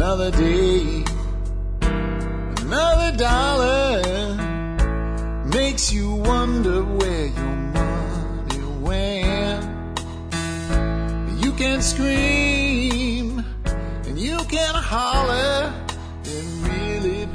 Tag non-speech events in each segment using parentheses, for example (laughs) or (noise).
another day, another dollar makes you wonder where your money went. You can scream and you can holler. Really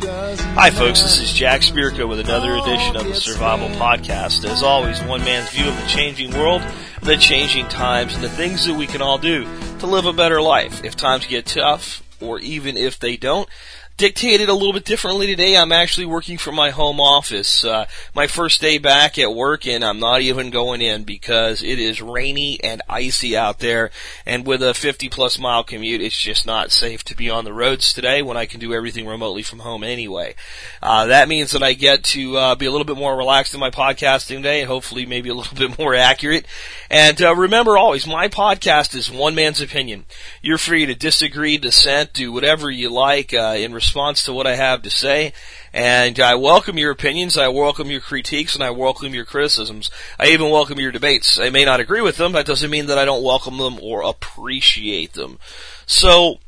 Hi, folks. This is Jack Spirko with another edition of the Survival Podcast. As always, one man's view of the changing world, the changing times, and the things that we can all do to live a better life. If times get tough, or even if they don't, dictated a little bit differently today. I'm actually working from my home office. Uh, my first day back at work, and I'm not even going in because it is rainy and icy out there. And with a 50 plus mile commute, it's just not safe to be on the roads today when I can do everything remotely from home anyway. Uh, that means that I get to uh, be a little bit more relaxed in my podcasting day, and hopefully maybe a little (laughs) bit more accurate. And uh, remember always, my podcast is one man's opinion. You're free to disagree, dissent, do whatever you like uh, in response to what I have to say. And I welcome your opinions, I welcome your critiques, and I welcome your criticisms. I even welcome your debates. I may not agree with them, that doesn't mean that I don't welcome them or appreciate them. So,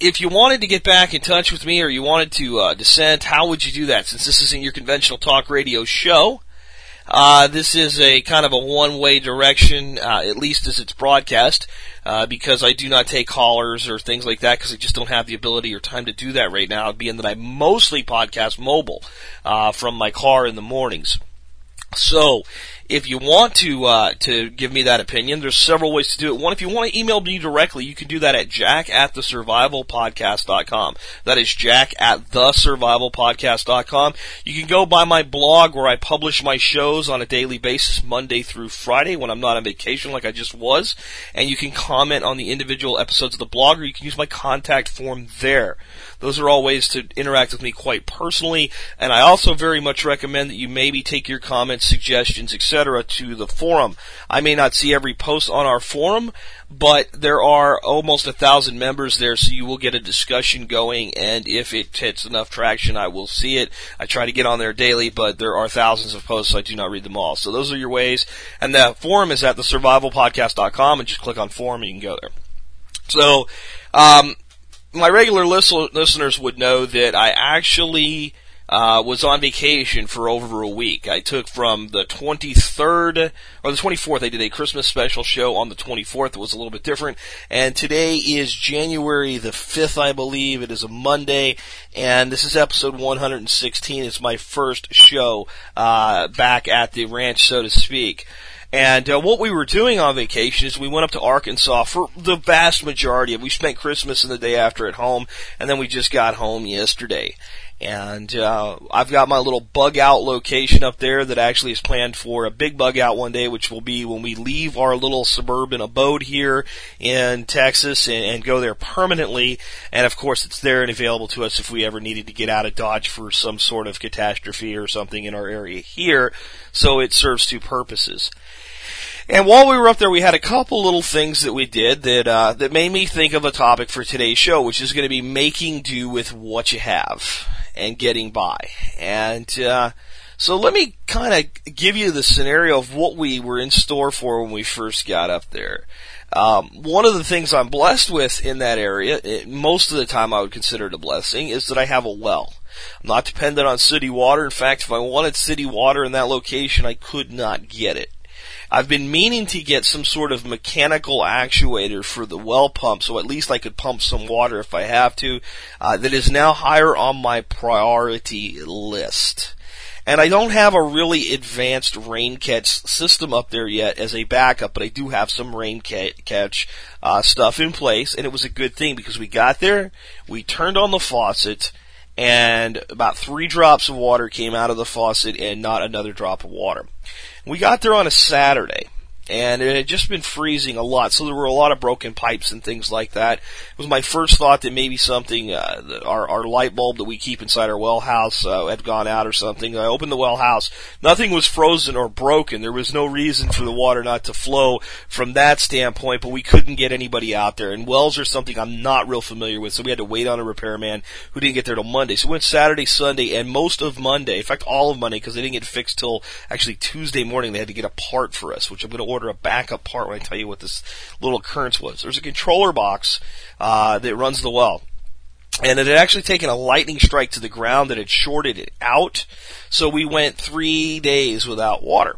if you wanted to get back in touch with me or you wanted to uh, dissent, how would you do that? Since this isn't your conventional talk radio show, uh, this is a kind of a one-way direction, uh, at least as it's broadcast, uh, because I do not take callers or things like that because I just don't have the ability or time to do that right now, being that I mostly podcast mobile uh, from my car in the mornings. So, if you want to uh, to give me that opinion, there's several ways to do it. One, if you want to email me directly, you can do that at jack at the survivalpodcast.com. That is jack at the survivalpodcast.com. You can go by my blog where I publish my shows on a daily basis, Monday through Friday, when I'm not on vacation like I just was. And you can comment on the individual episodes of the blog, or you can use my contact form there. Those are all ways to interact with me quite personally, and I also very much recommend that you maybe take your comments, suggestions, etc. to the forum. I may not see every post on our forum, but there are almost a thousand members there, so you will get a discussion going, and if it hits enough traction, I will see it. I try to get on there daily, but there are thousands of posts, so I do not read them all. So those are your ways, and the forum is at thesurvivalpodcast.com, and just click on forum and you can go there. So, um, my regular listen- listeners would know that I actually uh, was on vacation for over a week. I took from the 23rd or the 24th. I did a Christmas special show on the 24th. It was a little bit different. And today is January the 5th, I believe. It is a Monday, and this is episode 116. It's my first show uh, back at the ranch, so to speak. And uh, what we were doing on vacation is we went up to Arkansas for the vast majority of. We spent Christmas and the day after at home, and then we just got home yesterday. And uh, I've got my little bug out location up there that actually is planned for a big bug out one day, which will be when we leave our little suburban abode here in Texas and, and go there permanently. And of course, it's there and available to us if we ever needed to get out of Dodge for some sort of catastrophe or something in our area here. So it serves two purposes. And while we were up there, we had a couple little things that we did that uh, that made me think of a topic for today's show, which is going to be making do with what you have and getting by. And uh, so let me kind of give you the scenario of what we were in store for when we first got up there. Um, one of the things I'm blessed with in that area, it, most of the time I would consider it a blessing, is that I have a well. I'm not dependent on city water. In fact, if I wanted city water in that location, I could not get it. I've been meaning to get some sort of mechanical actuator for the well pump, so at least I could pump some water if I have to. Uh, that is now higher on my priority list. And I don't have a really advanced rain catch system up there yet as a backup, but I do have some rain ca- catch uh, stuff in place, and it was a good thing because we got there, we turned on the faucet, and about three drops of water came out of the faucet and not another drop of water. We got there on a Saturday, and it had just been freezing a lot, so there were a lot of broken pipes and things like that. It was my first thought that maybe something, uh, our, our light bulb that we keep inside our well house, uh, had gone out or something. I opened the well house. Nothing was frozen or broken. There was no reason for the water not to flow from that standpoint, but we couldn't get anybody out there. And wells are something I'm not real familiar with, so we had to wait on a repairman who didn't get there till Monday. So we went Saturday, Sunday, and most of Monday, in fact all of Monday, because they didn't get fixed till actually Tuesday morning. They had to get a part for us, which I'm going to order a backup part when I tell you what this little occurrence was. There's a controller box uh, that runs the well. and it had actually taken a lightning strike to the ground that had shorted it out. So we went three days without water.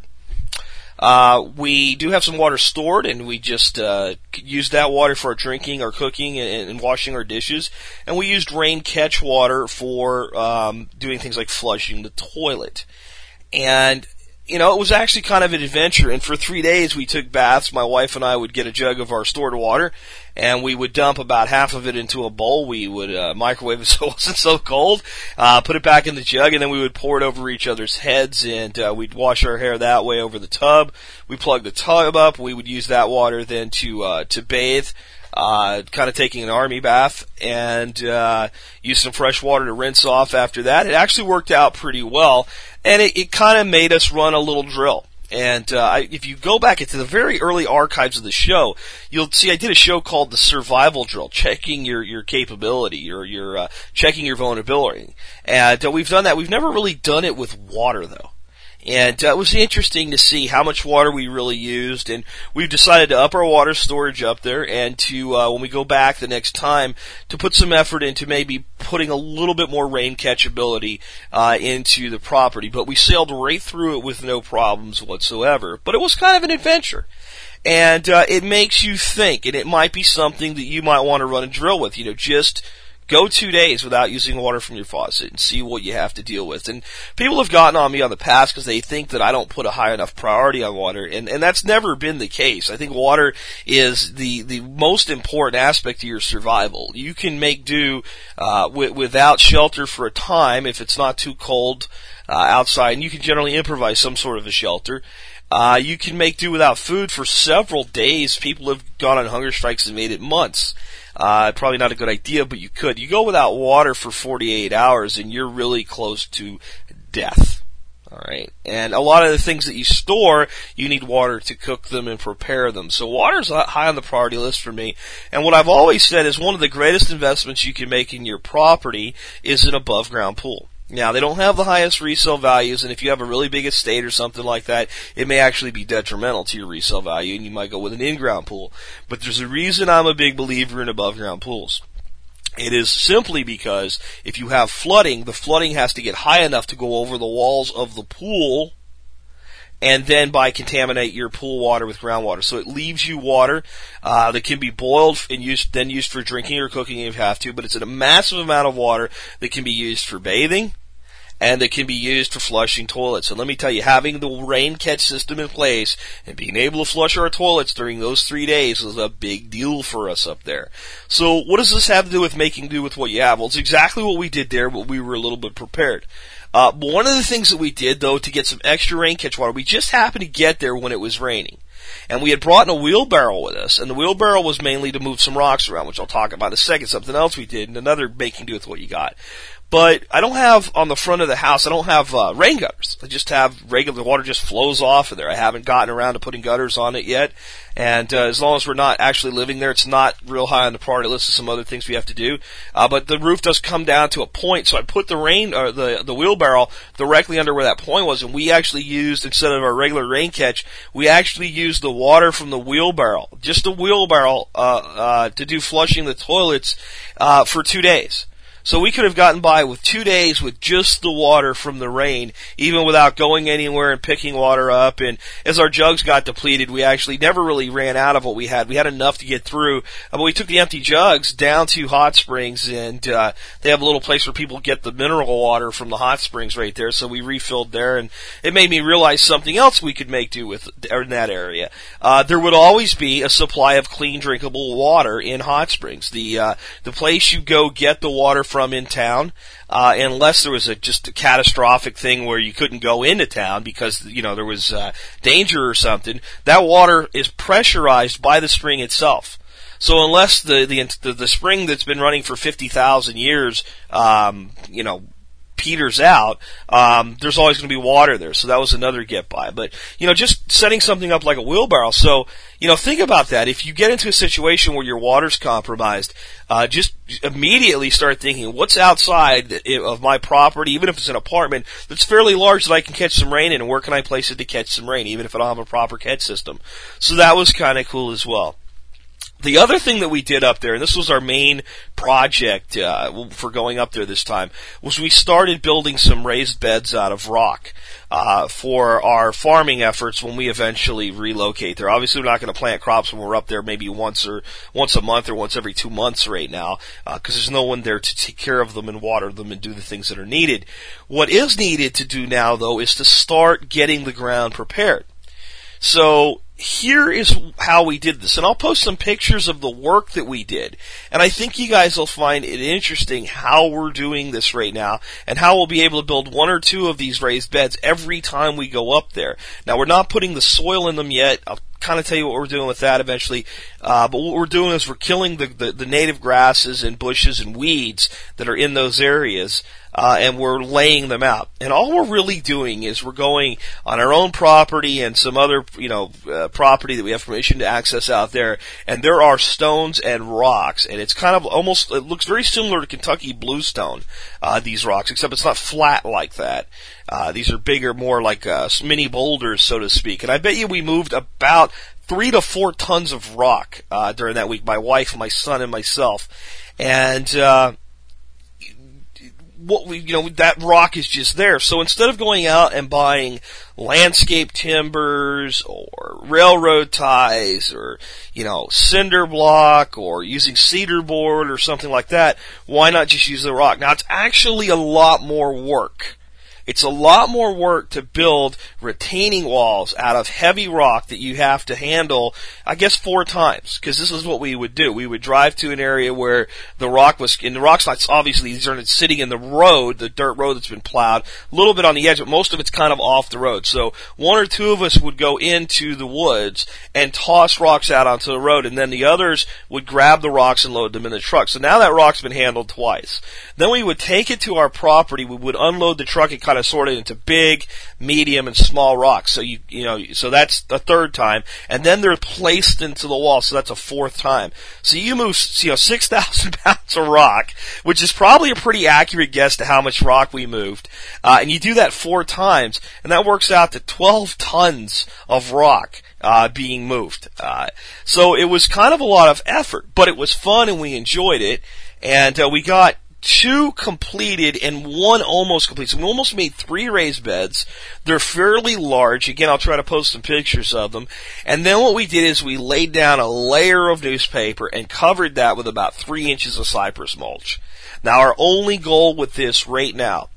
Uh, we do have some water stored, and we just uh, use that water for our drinking, our cooking, and, and, washing our dishes. And we used rain catch water for um, doing things like flushing the toilet. And you know, it was actually kind of an adventure. And for three days, we took baths. My wife and I would get a jug of our stored water, and we would dump about half of it into a bowl. We would uh, microwave it (laughs) so it wasn't so cold, uh, put it back in the jug, and then we would pour it over each other's heads, and uh, we'd wash our hair that way over the tub. We plugged the tub up. We would use that water then to uh, to bathe. Uh, kind of taking an army bath and uh, use some fresh water to rinse off after that. It actually worked out pretty well, and it, it kind of made us run a little drill. And uh, if you go back into the very early archives of the show, you'll see I did a show called the Survival Drill, checking your your capability, your your uh, checking your vulnerability. And uh, we've done that. We've never really done it with water though. And uh, it was interesting to see how much water we really used, and we've decided to up our water storage up there, and to uh, when we go back the next time, to put some effort into maybe putting a little bit more rain catchability uh, into the property. But we sailed right through it with no problems whatsoever. But it was kind of an adventure and uh, it makes you think, and it might be something that you might want to run a drill with. You know, just Go two days without using water from your faucet and see what you have to deal with. And people have gotten on me on the past because they think that I don't put a high enough priority on water, and, and that's never been the case. I think water is the, the most important aspect of your survival. You can make do uh, w- without shelter for a time if it's not too cold uh, outside, and you can generally improvise some sort of a shelter. Uh, you can make do without food for several days. People have gone on hunger strikes and made it months. Uh, probably not a good idea, but you could. You go without water for 48 hours and you're really close to death. Alright. And a lot of the things that you store, you need water to cook them and prepare them. So water's high on the priority list for me. And what I've always said is one of the greatest investments you can make in your property is an above ground pool. Now, they don't have the highest resale values, and if you have a really big estate or something like that, it may actually be detrimental to your resale value, and you might go with an in-ground pool. But there's a reason I'm a big believer in above-ground pools. It is simply because if you have flooding, the flooding has to get high enough to go over the walls of the pool and then by contaminate your pool water with groundwater. So it leaves you water uh, that can be boiled and used then used for drinking or cooking if you have to, but it's a massive amount of water that can be used for bathing, and that can be used for flushing toilets. And let me tell you, having the rain catch system in place and being able to flush our toilets during those three days was a big deal for us up there. So what does this have to do with making do with what you have? Well, it's exactly what we did there, but we were a little bit prepared. Uh, one of the things that we did though to get some extra rain catch water, we just happened to get there when it was raining. And we had brought in a wheelbarrow with us, and the wheelbarrow was mainly to move some rocks around, which I'll talk about in a second. Something else we did, and another making do with what you got. But I don't have on the front of the house. I don't have uh, rain gutters. I just have regular The water just flows off of there. I haven't gotten around to putting gutters on it yet. And uh, as long as we're not actually living there, it's not real high on the priority list of some other things we have to do. Uh, but the roof does come down to a point, so I put the rain or the the wheelbarrow directly under where that point was, and we actually used instead of our regular rain catch, we actually used the water from the wheelbarrow, just the wheelbarrow, uh, uh, to do flushing the toilets uh, for two days. So we could have gotten by with two days with just the water from the rain, even without going anywhere and picking water up. And as our jugs got depleted, we actually never really ran out of what we had. We had enough to get through, uh, but we took the empty jugs down to hot springs, and uh, they have a little place where people get the mineral water from the hot springs right there. So we refilled there, and it made me realize something else we could make do with in that area. Uh, there would always be a supply of clean, drinkable water in hot springs. The uh, the place you go get the water from in town, uh, unless there was a just a catastrophic thing where you couldn't go into town because you know there was uh, danger or something. That water is pressurized by the spring itself. So unless the the the, spring that's been running for fifty thousand years, um, you know, peters out, um, there's always going to be water there. So that was another get by. But, you know, just setting something up like a wheelbarrow. So, you know, think about that. If you get into a situation where your water's compromised, uh, just immediately start thinking, what's outside of my property, even if it's an apartment that's fairly large that I can catch some rain in, and where can I place it to catch some rain, even if I don't have a proper catch system? So that was kind of cool as well. The other thing that we did up there, and this was our main project uh, for going up there this time, was we started building some raised beds out of rock uh, for our farming efforts when we eventually relocate there. Obviously, we're not going to plant crops when we're up there, maybe once or once a month or once every two months right now, because uh, there's no one there to take care of them and water them and do the things that are needed. What is needed to do now, though, is to start getting the ground prepared. So here is how we did this. And I'll post some pictures of the work that we did. And I think you guys will find it interesting how we're doing this right now and how we'll be able to build one or two of these raised beds every time we go up there. Now we're not putting the soil in them yet. I'll kind of tell you what we're doing with that eventually. Uh, but what we're doing is we're killing the, the, the native grasses and bushes and weeds that are in those areas uh, and we're laying them out. And all we're really doing is we're going on our own property and some other, you know, uh, property that we have permission to access out there. And there are stones and rocks, and it's kind of almost, it looks very similar to Kentucky bluestone, uh, these rocks, except it's not flat like that. Uh, these are bigger, more like uh, mini boulders, so to speak. And I bet you we moved about three to four tons of rock uh, during that week. My wife, my son, and myself. And uh, what we, you know, that rock is just there. So instead of going out and buying landscape timbers or railroad ties or, you know, cinder block or using cedar board or something like that, why not just use the rock? Now it's actually a lot more work it's a lot more work to build retaining walls out of heavy rock that you have to handle, I guess, four times. Because this is what we would do. We would drive to an area where the rock was, and the rock's not obviously these are sitting in the road, the dirt road that's been plowed, a little bit on the edge, but most of it's kind of off the road. So one or two of us would go into the woods and toss rocks out onto the road, and then the others would grab the rocks and load them in the truck. So now that rock's been handled twice. Then we would take it to our property, we would unload the truck and kind of sorted into big, medium, and small rocks. So you you know so that's the third time, and then they're placed into the wall. So that's a fourth time. So you move you know six thousand (laughs) pounds of rock, which is probably a pretty accurate guess to how much rock we moved, uh, and you do that four times, and that works out to twelve tons of rock. Uh, being moved. Uh, so it was kind of a lot of effort, but it was fun and we enjoyed it. And uh, we got two completed and one almost complete. So we almost made three raised beds. They're fairly large. Again, I'll try to post some pictures of them. And then what we did is we laid down a layer of newspaper and covered that with about three inches of cypress mulch. Now our only goal with this right now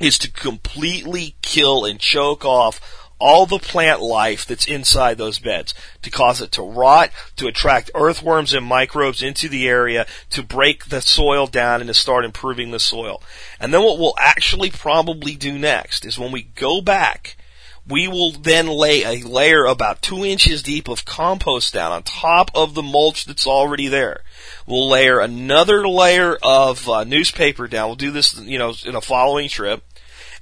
is to completely kill and choke off all the plant life that's inside those beds to cause it to rot, to attract earthworms and microbes into the area, to break the soil down and to start improving the soil. And then what we'll actually probably do next is when we go back, we will then lay a layer about two inches deep of compost down on top of the mulch that's already there. We'll layer another layer of uh, newspaper down. We'll do this, you know, in a following trip.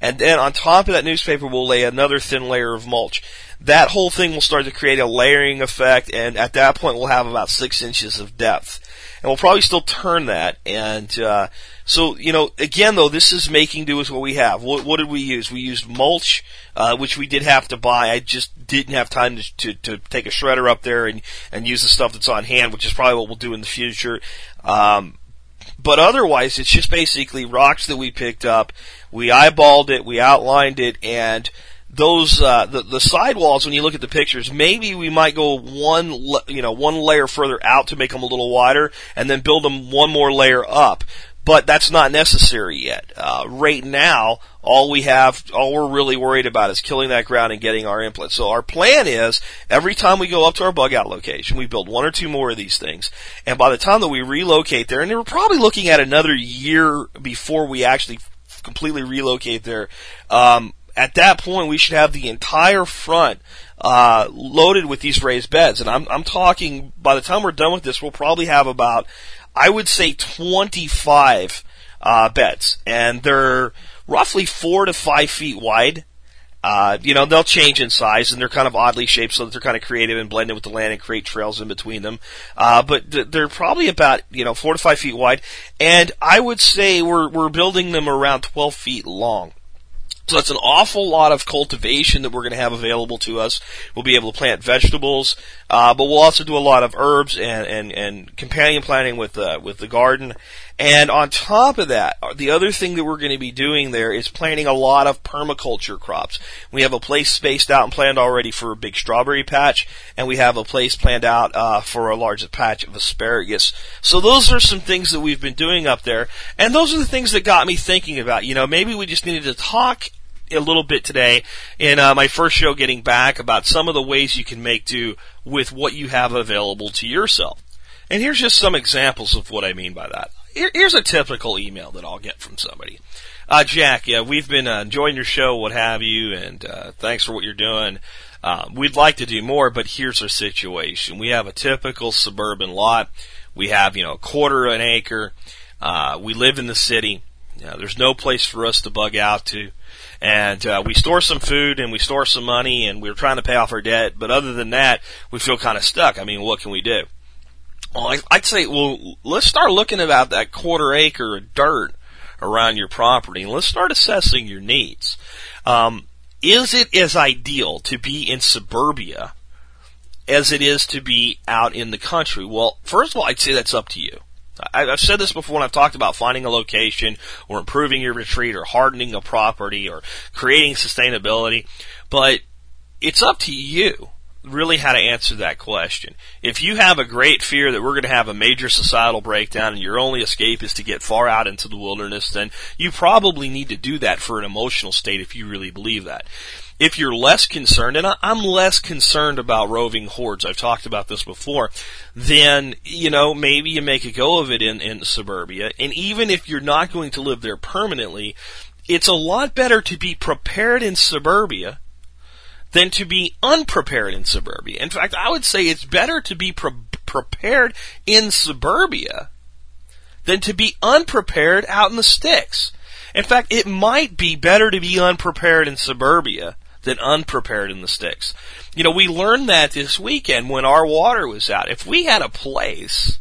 And then on top of that newspaper, we'll lay another thin layer of mulch. That whole thing will start to create a layering effect, and at that point, we'll have about six inches of depth. And we'll probably still turn that. And uh, so, you know, again, though, this is making do with what we have. What, what did we use? We used mulch, uh, which we did have to buy. I just didn't have time to, to, to take a shredder up there and, and use the stuff that's on hand, which is probably what we'll do in the future. Um, but otherwise, it's just basically rocks that we picked up. We eyeballed it, we outlined it, and those uh, the the sidewalls. When you look at the pictures, maybe we might go one you know one layer further out to make them a little wider, and then build them one more layer up but that's not necessary yet. Uh, right now, all we have, all we're really worried about is killing that ground and getting our input. So our plan is every time we go up to our bug out location, we build one or two more of these things. And by the time that we relocate there, and we're probably looking at another year before we actually completely relocate there, um, at that point we should have the entire front uh, loaded with these raised beds. And I'm, I'm talking by the time we're done with this, we'll probably have about I would say 25 uh, beds, and they're roughly four to five feet wide. Uh, you know, they'll change in size and they're kind of oddly shaped so that they're kind of creative and blended with the land and create trails in between them. Uh, but th- they're probably about, you know, four to five feet wide. And I would say we're, we're building them around 12 feet long. So that's an awful lot of cultivation that we're going to have available to us. We'll be able to plant vegetables, uh, but we'll also do a lot of herbs and and, and companion planting with uh, with the garden. And on top of that, the other thing that we're going to be doing there is planting a lot of permaculture crops. We have a place spaced out and planned already for a big strawberry patch, and we have a place planned out uh, for a large patch of asparagus. So those are some things that we've been doing up there, and those are the things that got me thinking about. You know, maybe we just needed to talk a little bit today in uh, my first show getting back about some of the ways you can make do with what you have available to yourself. And here's just some examples of what I mean by that. Here, here's a typical email that I'll get from somebody. Uh, Jack, yeah, we've been uh, enjoying your show, what have you, and uh, thanks for what you're doing. Uh, we'd like to do more, but here's our situation. We have a typical suburban lot. We have, you know, a quarter of an acre. Uh, we live in the city. there's no place for us to bug out to and uh, we store some food and we store some money and we're trying to pay off our debt. But other than that, we feel kind of stuck. I mean, what can we do? Well, I'd say, well, let's start looking about that quarter acre of dirt around your property and let's start assessing your needs. Um, is it as ideal to be in suburbia as it is to be out in the country? Well, first of all, I'd say that's up to you. I've said this before when I've talked about finding a location or improving your retreat or hardening a property or creating sustainability, but it's up to you really how to answer that question. If you have a great fear that we're going to have a major societal breakdown and your only escape is to get far out into the wilderness, then you probably need to do that for an emotional state if you really believe that if you're less concerned, and I'm less concerned about roving hordes, I've talked about this before, then, you know, maybe you make a go of it in, in suburbia. And even if you're not going to live there permanently, it's a lot better to be prepared in suburbia than to be unprepared in suburbia. In fact, I would say it's better to be pre- prepared in suburbia than to be unprepared out in the sticks. In fact, it might be better to be unprepared in suburbia than unprepared in the sticks. You know, we learned that this weekend when our water was out. If we had a place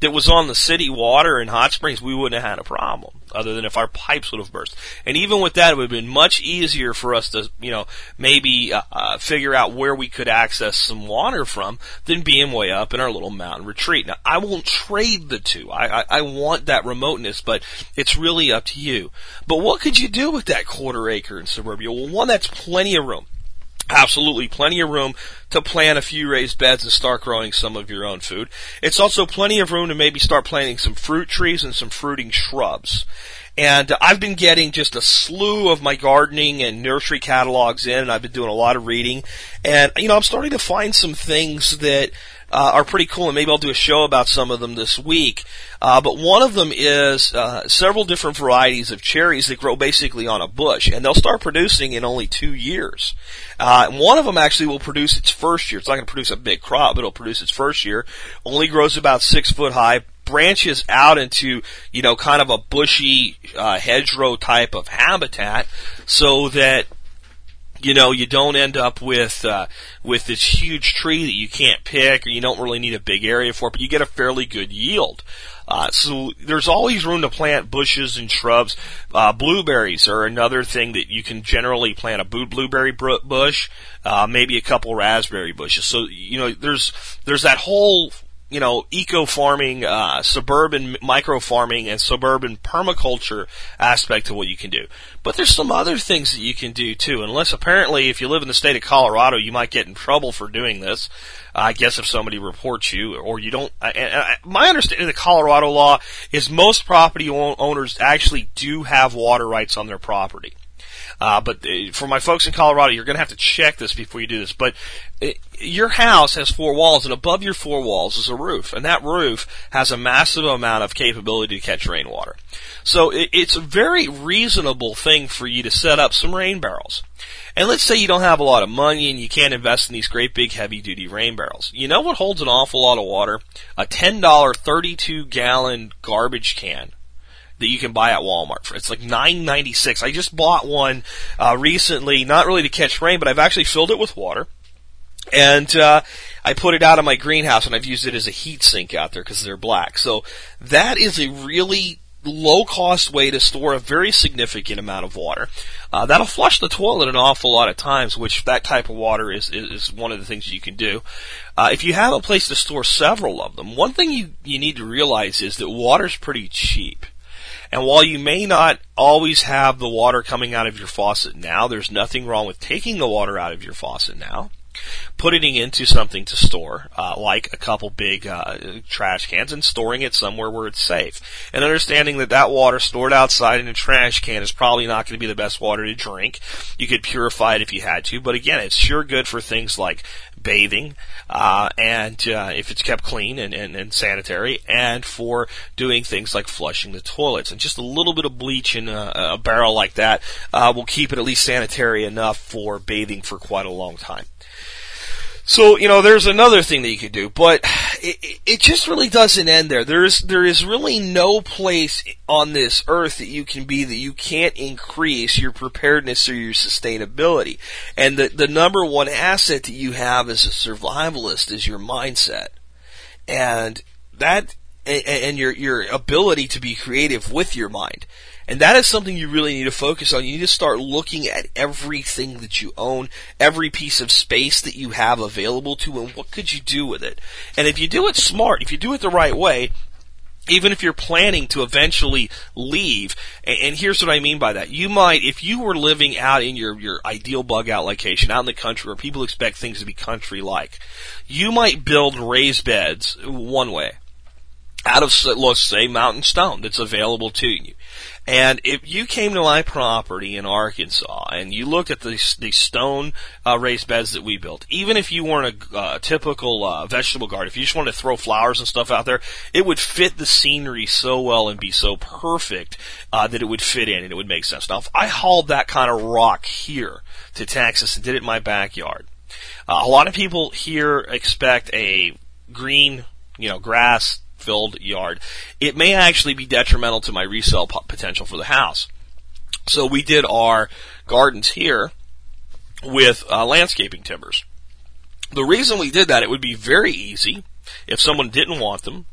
that was on the city water in Hot Springs, we wouldn't have had a problem, other than if our pipes would have burst. And even with that, it would have been much easier for us to, you know, maybe uh, uh, figure out where we could access some water from than being way up in our little mountain retreat. Now, I won't trade the two. I, I, I want that remoteness, but it's really up to you. But what could you do with that quarter acre in suburbia? Well, one, that's plenty of room absolutely plenty of room to plant a few raised beds and start growing some of your own food. It's also plenty of room to maybe start planting some fruit trees and some fruiting shrubs. And I've been getting just a slew of my gardening and nursery catalogs in, and I've been doing a lot of reading. And, you know, I'm starting to find some things that uh, are pretty cool, and maybe I'll do a show about some of them this week. Uh, but one of them is uh, several different varieties of cherries that grow basically on a bush, and they'll start producing in only two years. Uh, one of them actually will produce its first year. It's not going to produce a big crop, but it'll produce its first year. Only grows about six foot high, branches out into, you know, kind of a bushy, uh, hedgerow type of habitat so that you know, you don't end up with uh, with this huge tree that you can't pick, or you don't really need a big area for, it, but you get a fairly good yield. Uh, so there's always room to plant bushes and shrubs. Uh, blueberries are another thing that you can generally plant a blueberry bush, uh, maybe a couple raspberry bushes. So you know, there's there's that whole you know, eco farming, uh, suburban micro farming, and suburban permaculture aspect to what you can do. But there's some other things that you can do too. Unless apparently, if you live in the state of Colorado, you might get in trouble for doing this. I guess if somebody reports you, or you don't. I, I, my understanding of the Colorado law is most property owners actually do have water rights on their property. Uh, but uh, for my folks in Colorado, you're going to have to check this before you do this. But it, uh, your house has four walls, and above your four walls is a roof, and that roof has a massive amount of capability to catch rainwater. So it, it's a very reasonable thing for you to set up some rain barrels. And let's say you don't have a lot of money and you can't invest in these great big heavy duty rain barrels. You know what holds an awful lot of water? A $10 32 gallon garbage can that you can buy at Walmart. For, it's like nine ninety six. I just bought one uh, recently, not really to catch rain, but I've actually filled it with water. And uh, I put it out of my greenhouse, and I've used it as a heat sink out there because they're black. So that is a really low cost way to store a very significant amount of water. Uh, that'll flush the toilet an awful lot of times, which that type of water is, is, one of the things you can do. Uh, if you have a place to store several of them, one thing you, you need to realize is that water's pretty cheap. And while you may not always have the water coming out of your faucet now, there's nothing wrong with taking the water out of your faucet now putting it into something to store, uh, like a couple big uh, trash cans, and storing it somewhere where it's safe. And understanding that that water stored outside in a trash can is probably not going to be the best water to drink. You could purify it if you had to, but again, it's sure good for things like bathing, uh, and uh, if it's kept clean and, and, and, sanitary, and for doing things like flushing the toilets. And just a little bit of bleach in a, a barrel like that uh, will keep it at least sanitary enough for bathing for quite a long time. So, you know, there's another thing that you could do, but it, it just really doesn't end there. There's, there is really no place on this earth that you can be that you can't increase your preparedness or your sustainability. And the, the number one asset that you have as a survivalist is your mindset. And that, and your, your ability to be creative with your mind. And that is something you really need to focus on. You need to start looking at everything that you own, every piece of space that you have available to, and what could you do with it. And if you do it smart, if you do it the right way, even if you're planning to eventually leave, and, here's what I mean by that. You might, if you were living out in your, your ideal bug out location, out in the country where people expect things to be country like, you might build raised beds one way out of, let's say, mountain stone that's available to you. And if you came to my property in Arkansas and you looked at the, these stone uh, raised beds that we built, even if you weren't a uh, typical uh, vegetable garden, if you just wanted to throw flowers and stuff out there, it would fit the scenery so well and be so perfect uh, that it would fit in and it would make sense. Now, if I hauled that kind of rock here to Texas and did it in my backyard, uh, a lot of people here expect a green, you know, grass filled yard, it may actually be detrimental to my resale potential for the house. So we did our gardens here with uh, landscaping timbers. The reason we did that, it would be very easy if someone didn't want them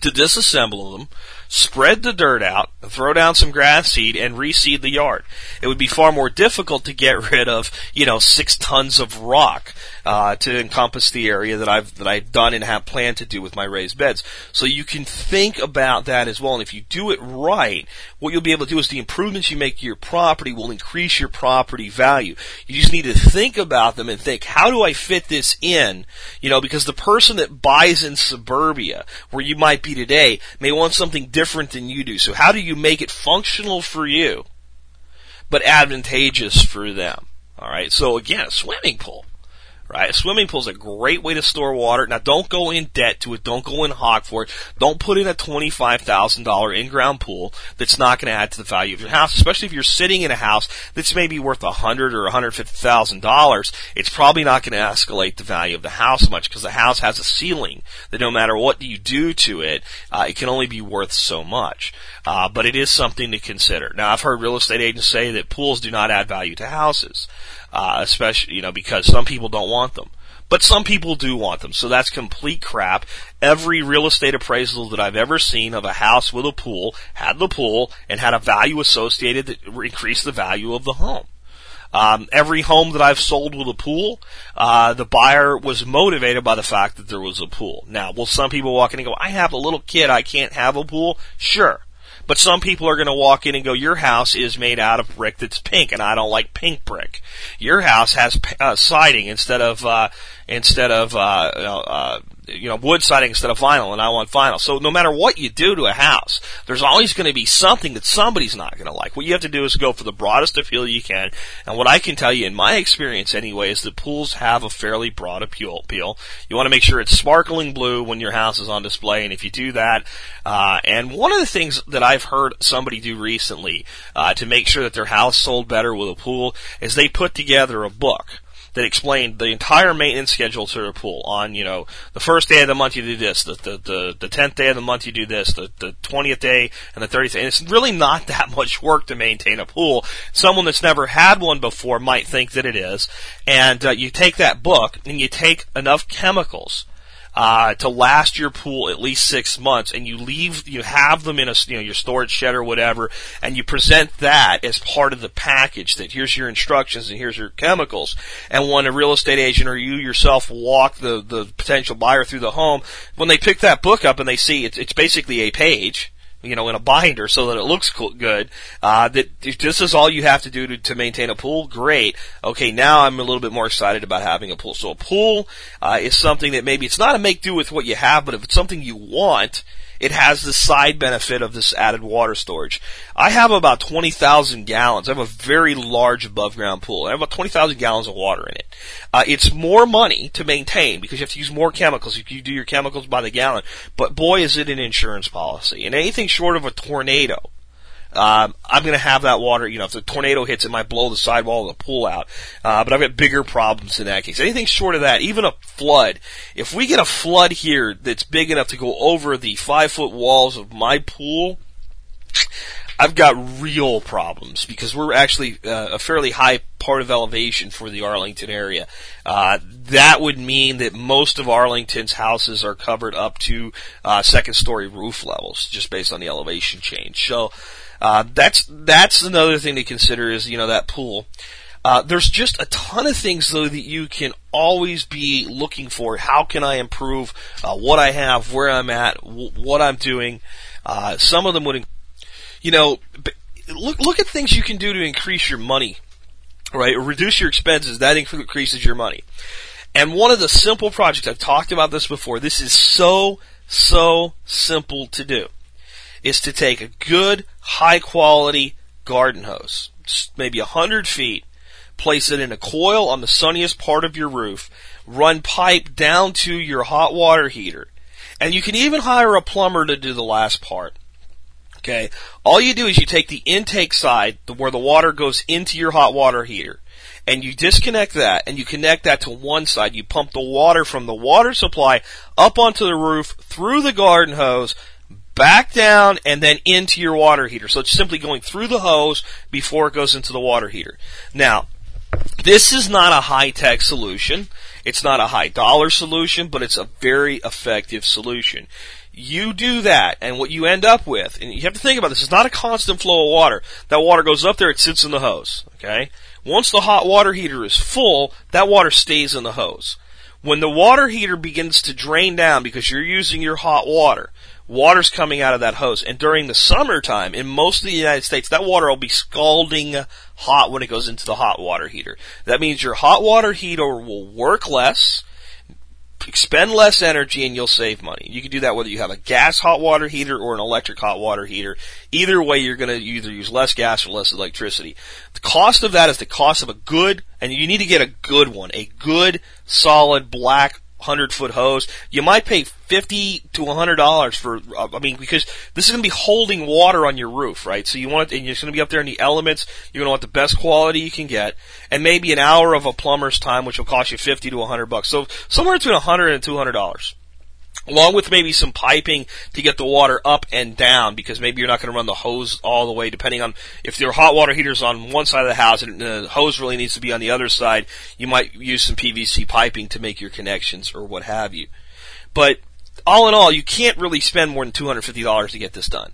to disassemble them, spread the dirt out, throw down some grass seed, and reseed the yard. It would be far more difficult to get rid of, you know, six tons of rock uh, to encompass the area that I've that I've done and have planned to do with my raised beds. So you can think about that as well. And if you do it right, what you'll be able to do is the improvements you make to your property will increase your property value. You just need to think about them and think, how do I fit this in? You know, because the person that buys in suburbia, where you might be today, may want something different different than you do. So how do you make it functional for you, but advantageous for them? All right. So again, a swimming pool right? A swimming pool is a great way to store water. Now, don't go in debt to it. Don't go in hog for it. Don't put in a twenty-five thousand dollar in-ground pool that's not going to add to the value of your house. Especially if you're sitting in a house that's maybe worth a hundred or one hundred fifty thousand dollars, it's probably not going to escalate the value of the house much because the house has a ceiling that no matter what you do to it, uh, it can only be worth so much. Uh, but it is something to consider. Now, I've heard real estate agents say that pools do not add value to houses uh, especially you know because some people don't want them. But some people do want them, so that's complete crap. Every real estate appraisal that I've ever seen of a house with a pool had the pool and had a value associated that increased the value of the home. Um, every home that I've sold with a pool, uh, the buyer was motivated by the fact that there was a pool. Now, will some people walk in and go, I have a little kid, I can't have a pool? Sure. But some people are going to walk in and go, your house is made out of brick that's pink, and I don't like pink brick. Your house has uh, siding instead of uh, instead of uh, uh, you know, wood siding instead of vinyl and I want vinyl. So no matter what you do to a house, there's always going to be something that somebody's not going to like. What you have to do is go for the broadest appeal you can. And what I can tell you in my experience anyway is that pools have a fairly broad appeal. You want to make sure it's sparkling blue when your house is on display. And if you do that, uh, and one of the things that I've heard somebody do recently, uh, to make sure that their house sold better with a pool is they put together a book that explained the entire maintenance schedule to the pool. On you know the first day of the month you do this, the the the, the tenth day of the month you do this, the the twentieth day and the thirtieth. And it's really not (laughs) that much work to maintain a pool. Someone that's never had one before might think that it is. And uh, you take that book and you take enough chemicals uh, to last your pool at least six months, and you leave, you have them in a, you know, your storage shed or whatever, and you present that as part of the package. That here's your instructions and here's your chemicals. And when a real estate agent or you yourself walk the the potential buyer through the home, when they pick that book up and they see it's, it's basically a page you know, in a binder so that it looks cool, good. Uh, that if this is all you have to do to, to maintain a pool, great. Okay, now I'm a little bit more excited about having a pool. So a pool uh, is something that maybe it's not a make do with what you have, but if it's something you want, it has the side benefit of this added water storage. I have about 20,000 gallons. I have a very large above ground pool. I have about 20,000 gallons of water in it. Uh, it's more money to maintain because you have to use more chemicals. You, you do your chemicals by the gallon. But boy, is it an insurance policy. And anything short of a tornado, um, I'm going to have that water. You know, if the tornado hits, it might blow the sidewall of the pool out. Uh, but I've got bigger problems in that case. Anything short of that, even a flood. If we get a flood here that's big enough to go over the five foot walls of my pool, I've got real problems because we're actually uh, a fairly high part of elevation for the Arlington area. Uh, that would mean that most of Arlington's houses are covered up to uh, second story roof levels, just based on the elevation change. So uh, that's that's another thing to consider is you know that pool. Uh, there's just a ton of things though that you can always be looking for. How can I improve uh, what I have, where I'm at, w- what I'm doing? Uh, some of them would, you know, look look at things you can do to increase your money, right? Reduce your expenses. That increases your money. And one of the simple projects I've talked about this before. This is so so simple to do is to take a good, high quality garden hose, maybe a hundred feet, place it in a coil on the sunniest part of your roof, run pipe down to your hot water heater, and you can even hire a plumber to do the last part. Okay, all you do is you take the intake side, where the water goes into your hot water heater, and you disconnect that and you connect that to one side. You pump the water from the water supply up onto the roof through the garden hose back down and then into your water heater. So it's simply going through the hose before it goes into the water heater. Now, this is not a high tech solution. It's not a high dollar solution, but it's a very effective solution. You do that, and what you end up with, and you have to think about this, it's not a constant flow of water. That water goes up there, it sits in the hose, okay? Once the hot water heater is full, that water stays in the hose. When the water heater begins to drain down because you're using your hot water, water's coming out of that hose. And during the summertime, in most of the United States, that water will be scalding hot when it goes into the hot water heater. That means your hot water heater will work less, expend less energy, and you'll save money. You can do that whether you have a gas hot water heater or an electric hot water heater. Either way, you're to either use less gas or less electricity. The cost of that is the cost of a good, and you need to get a good one, a good, solid black hundred foot hose. You might pay fifty to a hundred dollars for. Uh, I mean, because this is going to be holding water on your roof, right? So you want it, and you're going to be up there in the elements. You're going to want the best quality you can get, and maybe an hour of a plumber's time, which will cost you fifty to a hundred bucks. So somewhere between a hundred and two hundred dollars along with maybe some piping to get the water up and down because maybe you're not going to run the hose all the way depending on if your hot water heater's on one side of the house and the hose really needs to be on the other side you might use some PVC piping to make your connections or what have you. But all in all you can't really spend more than $250 to get this done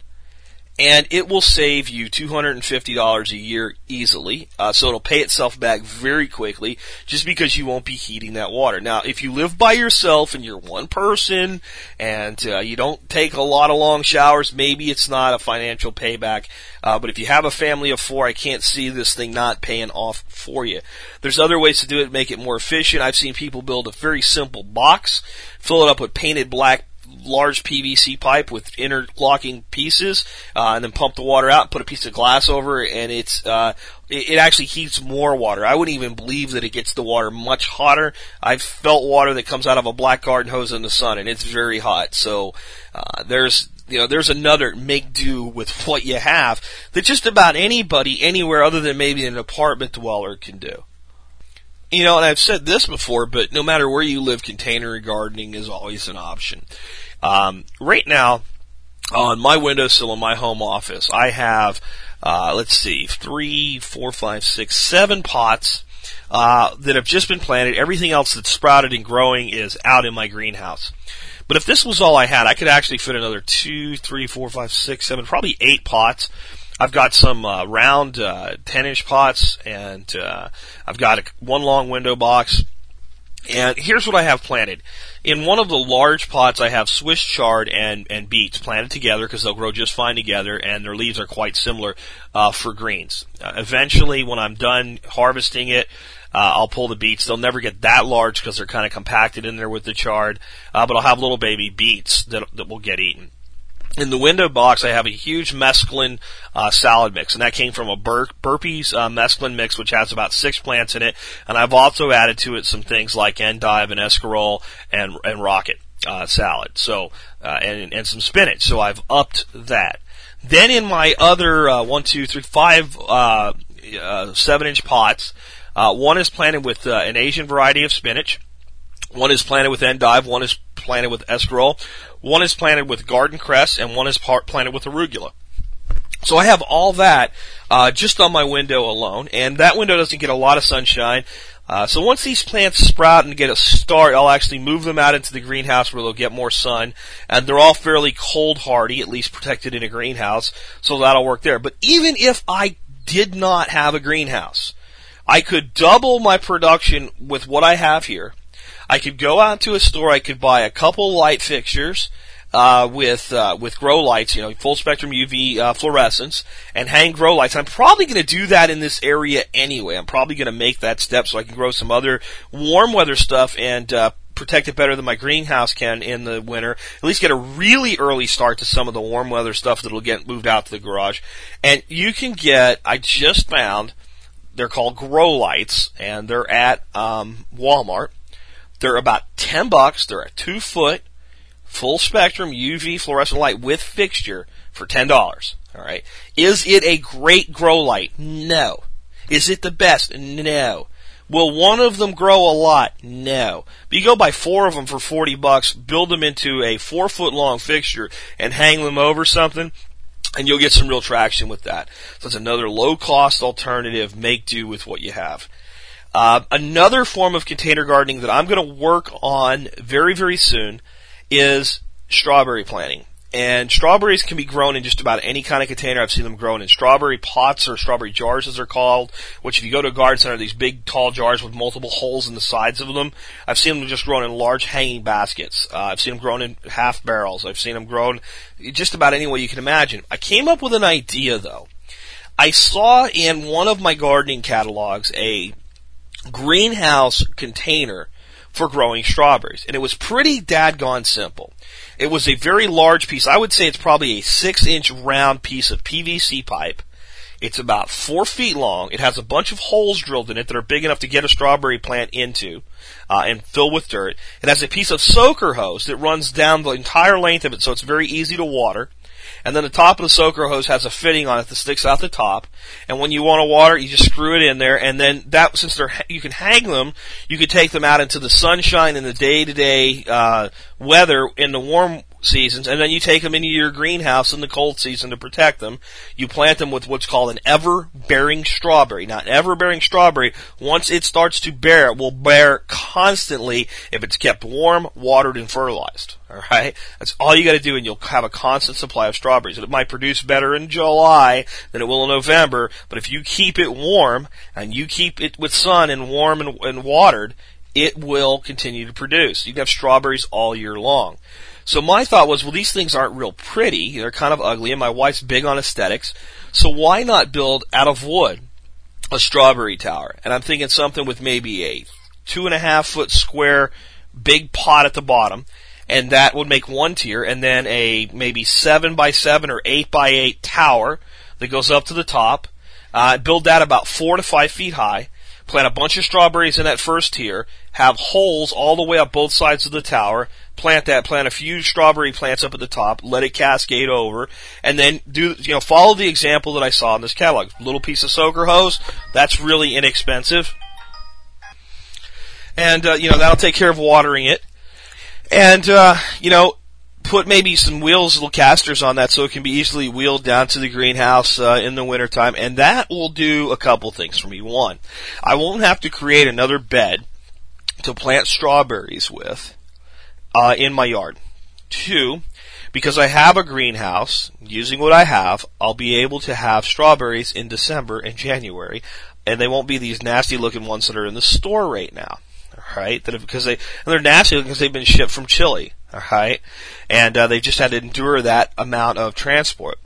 and it will save you $250 a year easily. Uh, so it'll pay itself back very quickly just because you won't be heating that water. Now, if you live by yourself and you're one person and uh, you don't take a lot of long showers, maybe it's not a financial payback. Uh, but if you have a family of four, I can't see this thing not paying off for you. There's other ways to do it, make it more efficient. I've seen people build a very simple box, fill it up with painted black large PVC pipe with interlocking pieces, uh, and then pump the water out, and put a piece of glass over it, and it's, uh, it, it, actually heats more water. I wouldn't even believe that it gets the water much hotter. I've felt water that comes out of a black garden hose in the sun, and it's very hot. So, uh, there's, you know, there's another make do with (laughs) what you have that just about anybody anywhere other than maybe an apartment dweller can do. You know, and I've said this before, but no matter where you live, container gardening is always an option. Um, right now, on my windowsill in my home office, I have, uh, let's see, three, four, five, six, seven pots uh, that have just been planted. Everything else that's sprouted and growing is out in my greenhouse. But if this was all I had, I could actually fit another two, three, four, five, six, seven, probably eight pots. I've got some uh, round uh, 10 inch pots, and uh, I've got a, one long window box. And here's what I have planted. In one of the large pots, I have Swiss chard and, and beets planted together because they'll grow just fine together, and their leaves are quite similar uh, for greens. Uh, eventually, when I'm done harvesting it, uh, I'll pull the beets. They'll never get that large because they're kind of compacted in there with the chard, uh, but I'll have little baby beets that, that will get eaten. In the window box, I have a huge mesclun uh, salad mix, and that came from a Bur- Burpee's uh, mix, which has about six plants in it. And I've also added to it some things like endive and escarole and and rocket uh, salad. So uh, and and some spinach. So I've upped that. Then in my other uh, one, two, three, five uh, uh, seven inch pots, uh, one is planted with an Asian variety of spinach. One is planted with endive. One is planted with escarole. One is planted with garden cress, and one is planted with arugula. So I have all that uh, just on my window alone, and that window doesn't get a lot of sunshine. Uh, so once these plants sprout and get a start, I'll actually move them out into the greenhouse where they'll get more sun, and they're all fairly cold hardy, at least protected in a greenhouse, so that'll work there. But even if I did not have a greenhouse, I could double my production with what I have here I could go out to a store. I could buy a couple light fixtures uh, with uh, with grow lights, you know, full spectrum UV uh, fluorescence, and hang grow lights. I'm probably going to do that in this area anyway. I'm probably going to make that step so I can grow some other warm weather stuff and uh, protect it better than my greenhouse can in the winter. At least get a really early start to some of the warm weather stuff that'll get moved out to the garage. And you can get. I just found. They're called grow lights, and they're at um, Walmart they're about 10 bucks. They're a two foot full spectrum UV fluorescent light with fixture for $10. All right. Is it a great grow light? No. Is it the best? No. Will one of them grow a lot? No. But you go buy four of them for 40 bucks, build them into a four foot long fixture and hang them over something, and you'll get some real traction with that. So it's another low cost alternative. Make do with what you have. Uh, another form of container gardening that I'm going to work on very, very soon is strawberry planting. And strawberries can be grown in just about any kind of container. I've seen them grown in strawberry pots or strawberry jars as they're called, which if you go to a garden center, these big tall jars with multiple holes in the sides of them. I've seen them just grown in large hanging baskets. Uh, I've seen them grown in half barrels. I've seen them grown just about any way you can imagine. I came up with an idea though. I saw in one of my gardening catalogs a greenhouse container for growing strawberries. And it was pretty dadgone simple. It was a very large piece. I would say it's probably a six inch round piece of PVC pipe. It's about four feet long. It has a bunch of holes drilled in it that are big enough to get a strawberry plant into uh, and fill with dirt. It has a piece of soaker hose that runs down the entire length of it, so it's very easy to water. And then the top of the soaker hose has a fitting on it that sticks out the top. And when you want to water, you just screw it in there. And then that, since they're, you can hang them, you can take them out into the sunshine in the day to day, uh weather in the warm seasons, and then you take them into your greenhouse in the cold season to protect them. You plant them with what's called an ever-bearing strawberry. Now, an ever-bearing strawberry, once it starts to bear, it will bear constantly if it's kept warm, watered, and fertilized. Alright? That's all you gotta do, and you'll have a constant supply of strawberries. It might produce better in July than it will in November, but if you keep it warm, and you keep it with sun and warm and, and watered, it will continue to produce. You can have strawberries all year long. So my thought was, well, these things aren't real pretty. They're kind of ugly, and my wife's big on aesthetics. So why not build out of wood a strawberry tower? And I'm thinking something with maybe a two and a half foot square big pot at the bottom, and that would make one tier, and then a maybe seven by seven or eight by eight tower that goes up to the top. Uh, build that about four to five feet high. Plant a bunch of strawberries in that first tier. Have holes all the way up both sides of the tower plant that, plant a few strawberry plants up at the top, let it cascade over, and then do, you know, follow the example that I saw in this catalog. Little piece of soaker hose, that's really inexpensive. And, uh, you know, that'll take care of watering it. And, uh, you know, put maybe some wheels, little casters on that so it can be easily wheeled down to the greenhouse uh, in the wintertime. And that will do a couple things for me. One, I won't have to create another bed to plant strawberries with uh, in my yard. Two, because I have a greenhouse, using what I have, I'll be able to have strawberries in December and January, and they won't be these nasty looking ones that are in the store right now. Right? That because they and they're nasty because they've been shipped from Chile. All right, and uh, they just had to endure that amount of transport.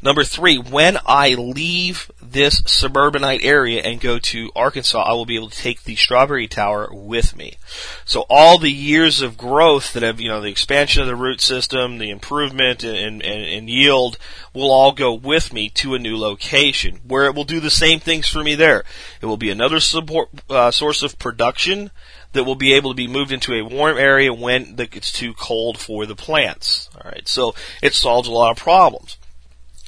Number three, when I leave this suburbanite area and go to Arkansas, I will be able to take the strawberry tower with me. So all the years of growth that have, you know, the expansion of the root system, the improvement and, in, in yield will all go with me to a new location where it will do the same things for me there. It will be another support, uh, source of production that will be able to be moved into a warm area when the it's too cold for the plants. Alright, so it solves a lot of problems.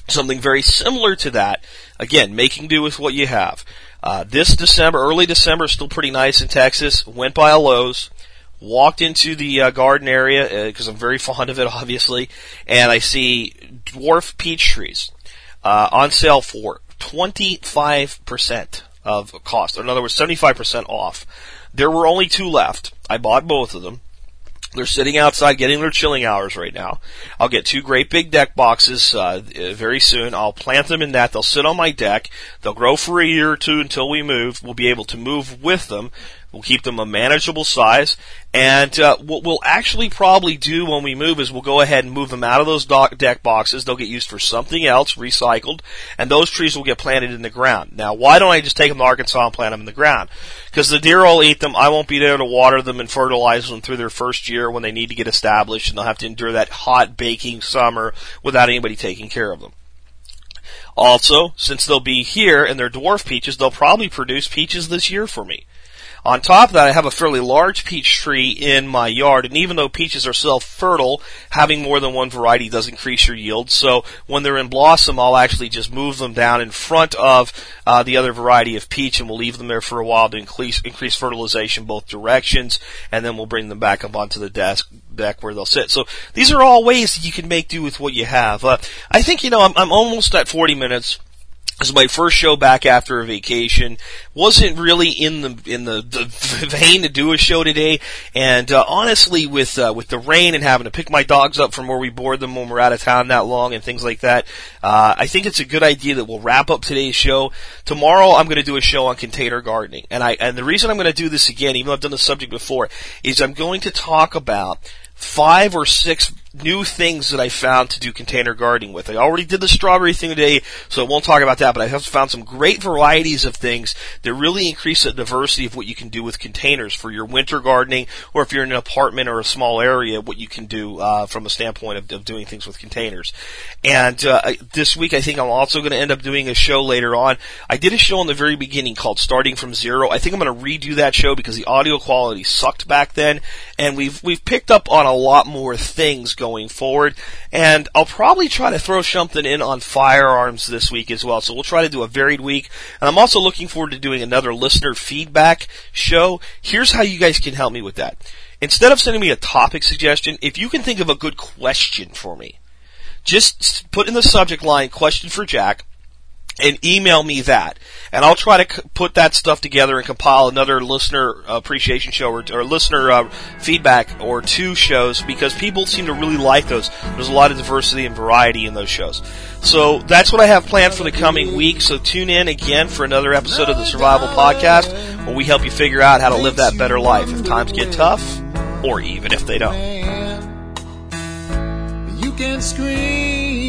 Something very similar to that, again, making do with what you have. Uh, this December, early December, still pretty nice in Texas. Went by a Lowe's, walked into the uh, garden area because uh, I'm very (laughs) fond of it, obviously, and I see dwarf peach trees uh, on sale for 25% of cost. In other words, 75% off. There were only two left. I bought both of them. They're sitting outside getting their chilling hours right now. I'll get two great big deck boxes uh, very soon. I'll plant them in that. They'll sit on my deck. They'll grow for a year or two until we move. We'll be able to move with them. We'll keep them a manageable size. And uh, what we'll actually probably do when we move is we'll go ahead and move them out of those deck boxes. They'll get used for something else, recycled, and those trees will get planted in the ground. Now, why don't I just take them to Arkansas and plant them in the ground? Because the deer will eat them. I won't be there to water them and fertilize them through their first year when they need to get established, and they'll have to endure that hot baking summer without anybody taking care of them. Also, since they'll be here and they're dwarf peaches, they'll probably produce peaches this year for me. On top of that, I have a fairly large peach tree in my yard, and even though peaches are self-fertile, having more than one variety does increase your yield. So when they're in blossom, I'll actually just move them down in front of uh, the other variety of peach, and we'll leave them there for a while to increase increase fertilization both directions, and then we'll bring them back up onto the desk deck where they'll sit. So these are all ways that you can make do with what you have. Uh, I think you know I'm, I'm almost at 40 minutes. Is my first show back after a vacation. Wasn't really in the in the, the vein to do a show today, and uh, honestly, with uh, with the rain and having to pick my dogs up from where we board them when we're out of town that long and things like that, uh, I think it's a good idea that we'll wrap up today's show. Tomorrow, I'm going to do a show on container gardening, and I and the reason I'm going to do this again, even though I've done the subject before, is I'm going to talk about five or six new things that I found to do container gardening with. I already did the strawberry thing today, so I won't talk about that, but I have found some great varieties of things that really increase the diversity of what you can do with containers for your winter gardening, or if you're in an apartment or a small area, what you can do uh, from a standpoint of, of, doing things with containers. And uh, this week, I think I'm also going to end up doing a show later on. I did a show in the very beginning called Starting from Zero. I think I'm going to redo that show because the audio quality sucked back then, and we've we've picked up on a lot more things going forward. And I'll probably try to throw something in on firearms this week as well. So we'll try to do a varied week. And I'm also looking forward to doing another listener feedback show. Here's how you guys can help me with that. Instead of sending me a topic suggestion, if you can think of a good question for me, just put in the subject line question for Jack and email me that. And I'll try to c- put that stuff together and compile another listener appreciation show or, or listener uh, feedback or two shows because people seem to really like those. There's a lot of diversity and variety in those shows. So that's what I have planned for the coming week. So tune in again for another episode of the Survival Podcast where we help you figure out how to live that better life if times get tough or even if they don't. You can scream